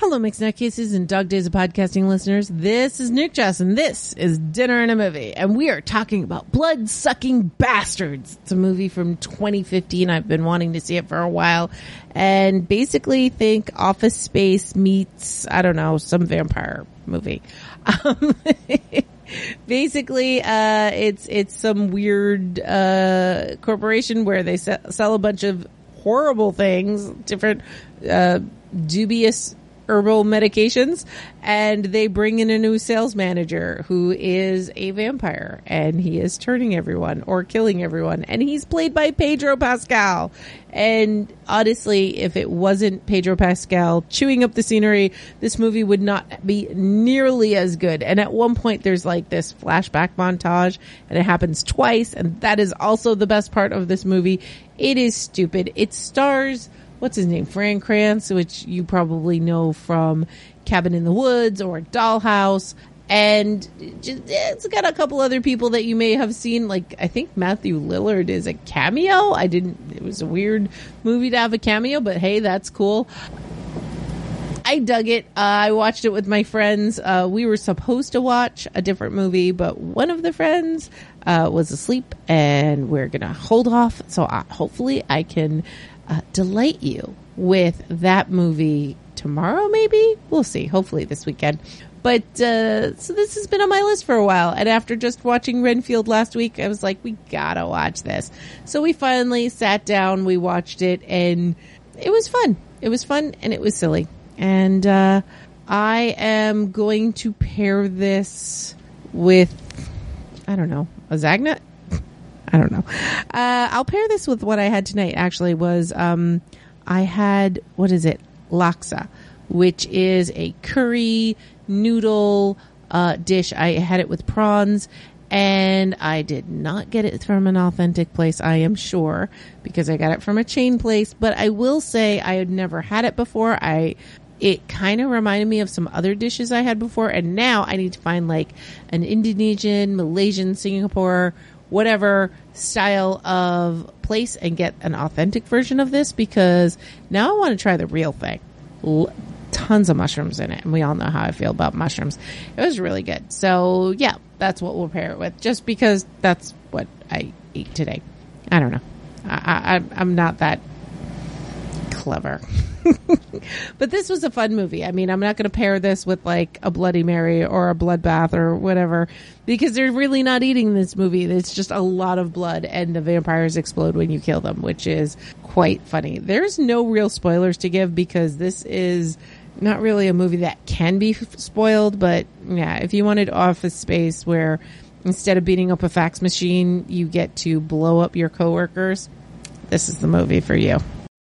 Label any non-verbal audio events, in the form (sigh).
Hello, Mixed Nutcases and Dog Days of Podcasting listeners. This is Nuchtchas, and this is Dinner and a Movie. And we are talking about Blood Sucking Bastards. It's a movie from 2015. I've been wanting to see it for a while. And basically, think Office Space meets, I don't know, some vampire movie. Um, (laughs) basically, uh, it's, it's some weird, uh, corporation where they se- sell a bunch of horrible things, different, uh, dubious herbal medications and they bring in a new sales manager who is a vampire and he is turning everyone or killing everyone and he's played by Pedro Pascal. And honestly if it wasn't Pedro Pascal chewing up the scenery this movie would not be nearly as good. And at one point there's like this flashback montage and it happens twice and that is also the best part of this movie. It is stupid. It stars what's his name, Fran Kranz, which you probably know from Cabin in the Woods or Dollhouse. And it's got a couple other people that you may have seen. Like, I think Matthew Lillard is a cameo. I didn't, it was a weird movie to have a cameo, but hey, that's cool. I dug it. Uh, I watched it with my friends. Uh, we were supposed to watch a different movie, but one of the friends uh, was asleep, and we're gonna hold off. So uh, hopefully, I can uh, delight you with that movie tomorrow, maybe? We'll see. Hopefully this weekend. But uh, so this has been on my list for a while. And after just watching Renfield last week, I was like, we gotta watch this. So we finally sat down, we watched it, and it was fun. It was fun and it was silly. And uh, I am going to pair this with, I don't know, a Zagnut? I don't know. Uh, I'll pair this with what I had tonight. Actually, was um, I had what is it, laksa, which is a curry noodle uh, dish. I had it with prawns, and I did not get it from an authentic place. I am sure because I got it from a chain place. But I will say I had never had it before. I it kind of reminded me of some other dishes I had before, and now I need to find like an Indonesian, Malaysian, Singapore whatever style of place and get an authentic version of this because now I want to try the real thing. L- tons of mushrooms in it, and we all know how I feel about mushrooms. It was really good. So yeah, that's what we'll pair it with, just because that's what I ate today. I don't know. I, I I'm not that clever. (laughs) but this was a fun movie. I mean, I'm not going to pair this with like a Bloody Mary or a bloodbath or whatever because they're really not eating this movie. It's just a lot of blood and the vampires explode when you kill them, which is quite funny. There's no real spoilers to give because this is not really a movie that can be spoiled, but yeah, if you wanted office space where instead of beating up a fax machine, you get to blow up your coworkers, this is the movie for you.